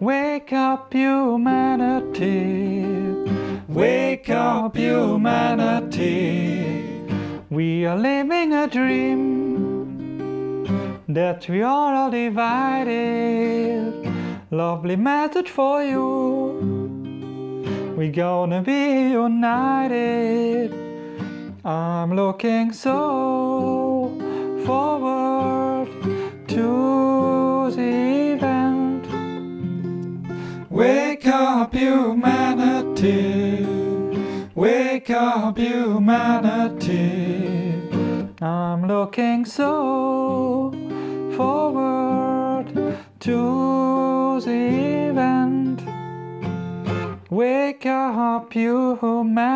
Wake up, humanity. Wake up, humanity. We are living a dream that we are all divided. Lovely message for you. We're gonna be united. I'm looking so Wake up, humanity. Wake up, humanity. I'm looking so forward to the event. Wake up, humanity.